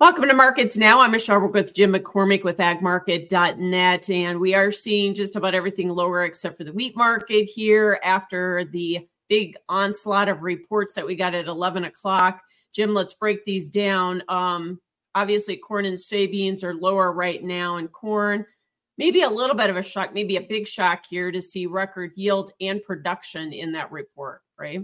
Welcome to Markets Now. I'm Michelle with Jim McCormick with agmarket.net. And we are seeing just about everything lower except for the wheat market here after the big onslaught of reports that we got at 11 o'clock. Jim, let's break these down. Um, obviously, corn and soybeans are lower right now, and corn, maybe a little bit of a shock, maybe a big shock here to see record yield and production in that report, right?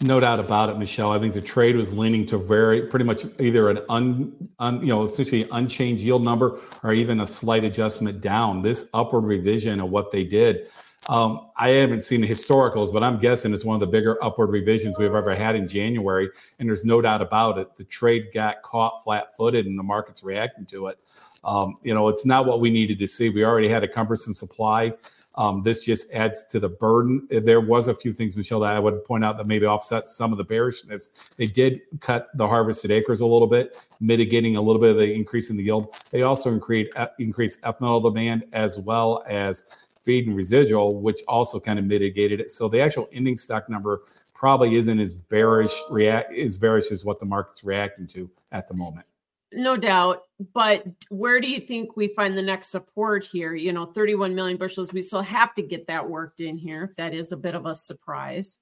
No doubt about it, Michelle. I think the trade was leaning to very pretty much either an un, un you know essentially unchanged yield number or even a slight adjustment down. This upward revision of what they did. Um, I haven't seen the historicals, but I'm guessing it's one of the bigger upward revisions we've ever had in January. And there's no doubt about it. The trade got caught flat footed and the market's reacting to it. Um, you know, it's not what we needed to see. We already had a cumbersome supply. Um, this just adds to the burden. There was a few things, Michelle, that I would point out that maybe offset some of the bearishness. They did cut the harvested acres a little bit, mitigating a little bit of the increase in the yield. They also increased increased ethanol demand as well as feed and residual, which also kind of mitigated it. So the actual ending stock number probably isn't as bearish react as bearish as what the market's reacting to at the moment. No doubt. But where do you think we find the next support here? You know, 31 million bushels. We still have to get that worked in here. That is a bit of a surprise.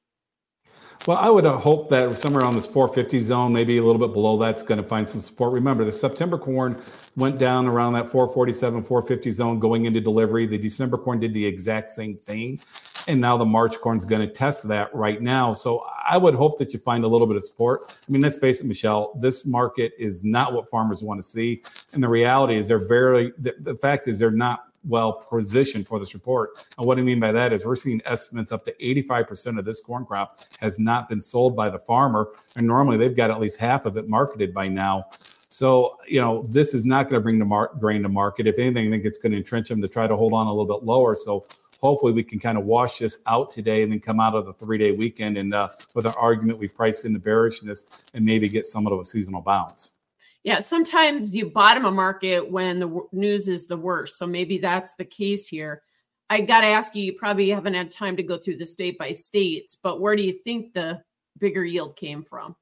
Well, I would uh, hope that somewhere on this 450 zone, maybe a little bit below that's going to find some support. Remember, the September corn went down around that 447, 450 zone going into delivery. The December corn did the exact same thing. And now the March corn is going to test that right now. So I would hope that you find a little bit of support. I mean, let's face it, Michelle, this market is not what farmers want to see. And the reality is they're very, the, the fact is they're not well positioned for this report. And what I mean by that is we're seeing estimates up to 85% of this corn crop has not been sold by the farmer. And normally they've got at least half of it marketed by now. So, you know, this is not going to bring the mar- grain to market. If anything, I think it's going to entrench them to try to hold on a little bit lower. So, hopefully, we can kind of wash this out today and then come out of the three day weekend and uh, with an argument we priced in the bearishness and maybe get somewhat of a seasonal bounce. Yeah, sometimes you bottom a market when the news is the worst. So maybe that's the case here. I got to ask you, you probably haven't had time to go through the state by states, but where do you think the bigger yield came from?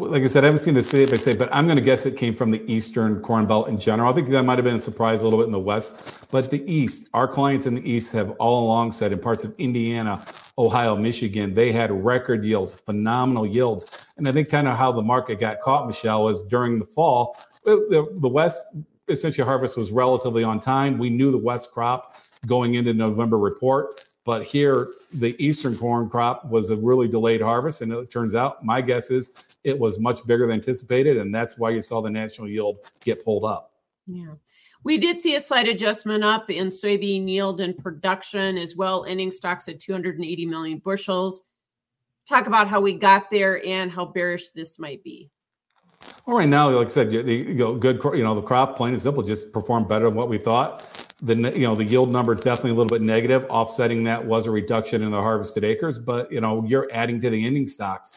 Like I said, I haven't seen the state by state, but I'm going to guess it came from the Eastern Corn Belt in general. I think that might have been a surprise a little bit in the West, but the East, our clients in the East have all along said in parts of Indiana, Ohio, Michigan, they had record yields, phenomenal yields. And I think kind of how the market got caught, Michelle, was during the fall, the, the West essentially harvest was relatively on time. We knew the West crop going into November report. But here, the eastern corn crop was a really delayed harvest, and it turns out, my guess is it was much bigger than anticipated, and that's why you saw the national yield get pulled up. Yeah. We did see a slight adjustment up in soybean yield and production as well, ending stocks at 280 million bushels. Talk about how we got there and how bearish this might be. Well, right now, like I said, the you know, good, you know, the crop, plain and simple, just performed better than what we thought. The you know the yield number is definitely a little bit negative. Offsetting that was a reduction in the harvested acres, but you know you're adding to the ending stocks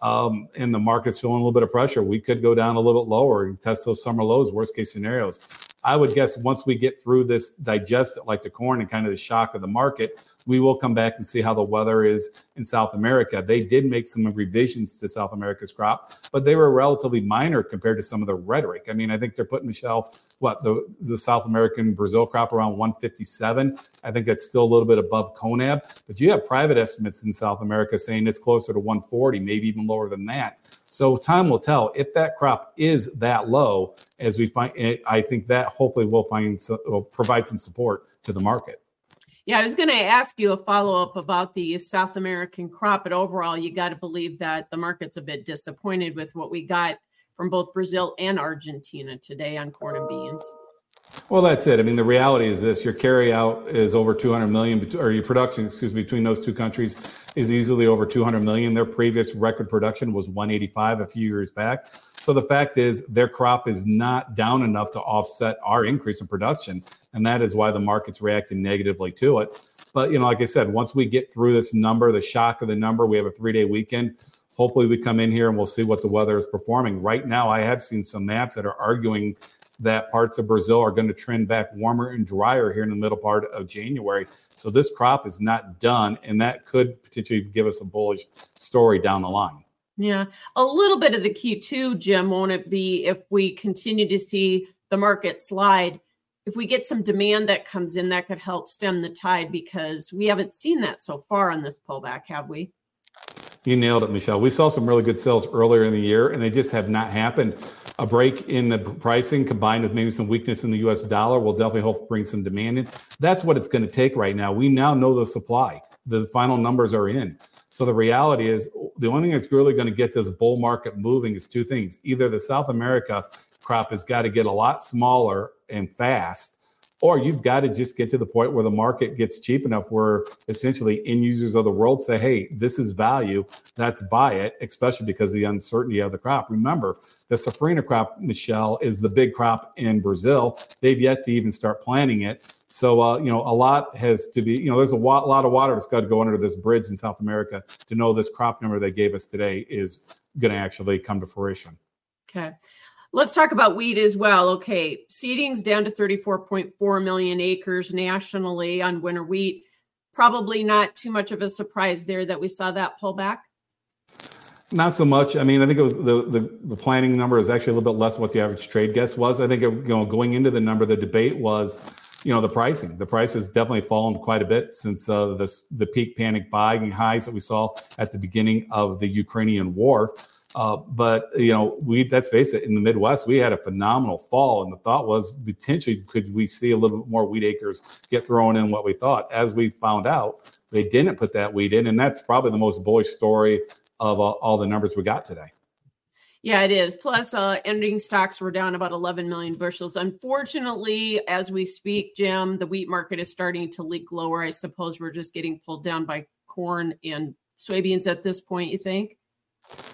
um, and the market's feeling a little bit of pressure, we could go down a little bit lower and test those summer lows, worst case scenarios. I would guess once we get through this, digest it like the corn and kind of the shock of the market, we will come back and see how the weather is in South America. They did make some revisions to South America's crop, but they were relatively minor compared to some of the rhetoric. I mean, I think they're putting Michelle, what the the South American Brazil crop around 157. I think that's still a little bit above CONAB, but you have private estimates in South America saying it's closer to 140, maybe even lower than that. So time will tell if that crop is that low. As we find, I think that hopefully will find will provide some support to the market. Yeah, I was going to ask you a follow up about the South American crop, but overall, you got to believe that the market's a bit disappointed with what we got from both Brazil and Argentina today on corn and beans. Well, that's it. I mean, the reality is this: your carryout is over 200 million, or your production, excuse me, between those two countries is easily over 200 million. Their previous record production was 185 a few years back. So the fact is, their crop is not down enough to offset our increase in production, and that is why the market's reacting negatively to it. But you know, like I said, once we get through this number, the shock of the number, we have a three-day weekend. Hopefully, we come in here and we'll see what the weather is performing. Right now, I have seen some maps that are arguing that parts of Brazil are going to trend back warmer and drier here in the middle part of January. So this crop is not done, and that could potentially give us a bullish story down the line. Yeah. A little bit of the key too, Jim, won't it be if we continue to see the market slide? If we get some demand that comes in, that could help stem the tide because we haven't seen that so far on this pullback, have we? You nailed it, Michelle. We saw some really good sales earlier in the year, and they just have not happened. A break in the pricing combined with maybe some weakness in the US dollar will definitely help bring some demand in. That's what it's going to take right now. We now know the supply, the final numbers are in. So the reality is, the only thing that's really going to get this bull market moving is two things. Either the South America crop has got to get a lot smaller and fast, or you've got to just get to the point where the market gets cheap enough where essentially end users of the world say, hey, this is value, let's buy it, especially because of the uncertainty of the crop. Remember, the safrinha crop, Michelle, is the big crop in Brazil. They've yet to even start planting it. So, uh, you know, a lot has to be, you know, there's a lot of water that's got to go under this bridge in South America to know this crop number they gave us today is going to actually come to fruition. Okay. Let's talk about wheat as well. Okay. Seeding's down to 34.4 million acres nationally on winter wheat. Probably not too much of a surprise there that we saw that pullback. Not so much. I mean, I think it was the, the, the planning number is actually a little bit less than what the average trade guess was. I think it, you know going into the number, the debate was you know the pricing the price has definitely fallen quite a bit since uh, this the peak panic buying highs that we saw at the beginning of the ukrainian war uh, but you know we let's face it in the midwest we had a phenomenal fall and the thought was potentially could we see a little bit more wheat acres get thrown in what we thought as we found out they didn't put that wheat in and that's probably the most bullish story of uh, all the numbers we got today yeah, it is. Plus, uh, ending stocks were down about 11 million bushels. Unfortunately, as we speak, Jim, the wheat market is starting to leak lower. I suppose we're just getting pulled down by corn and soybeans at this point, you think?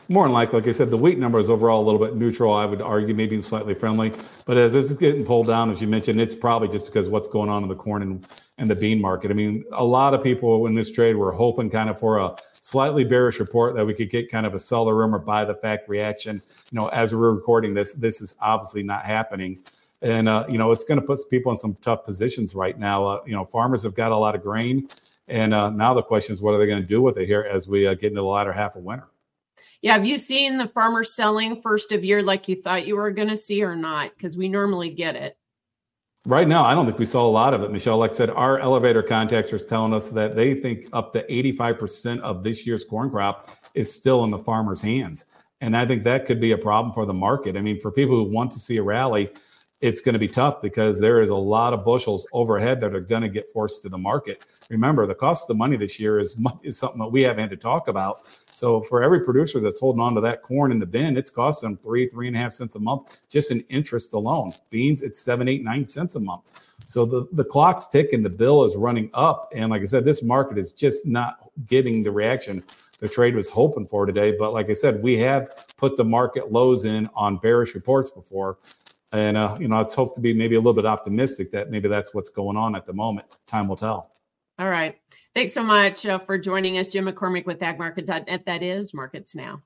More than likely, like I said, the wheat number is overall a little bit neutral. I would argue maybe slightly friendly. But as this is getting pulled down, as you mentioned, it's probably just because what's going on in the corn and, and the bean market. I mean, a lot of people in this trade were hoping kind of for a slightly bearish report that we could get kind of a sell the rumor buy the fact reaction. You know, as we're recording this, this is obviously not happening. And, uh, you know, it's going to put people in some tough positions right now. Uh, you know, farmers have got a lot of grain. And uh, now the question is, what are they going to do with it here as we uh, get into the latter half of winter? Yeah, have you seen the farmers selling first of year like you thought you were going to see or not? Because we normally get it. Right now, I don't think we saw a lot of it, Michelle. Like I said, our elevator contacts are telling us that they think up to 85% of this year's corn crop is still in the farmer's hands. And I think that could be a problem for the market. I mean, for people who want to see a rally, it's going to be tough because there is a lot of bushels overhead that are going to get forced to the market. Remember, the cost of the money this year is, is something that we haven't had to talk about. So for every producer that's holding on to that corn in the bin, it's costing them three, three and a half cents a month just in interest alone. Beans, it's seven, eight, nine cents a month. So the, the clock's ticking, the bill is running up. And like I said, this market is just not getting the reaction the trade was hoping for today. But like I said, we have put the market lows in on bearish reports before. And, uh, you know, let's hope to be maybe a little bit optimistic that maybe that's what's going on at the moment. Time will tell. All right. Thanks so much uh, for joining us, Jim McCormick with agmarket.net. That is Markets Now.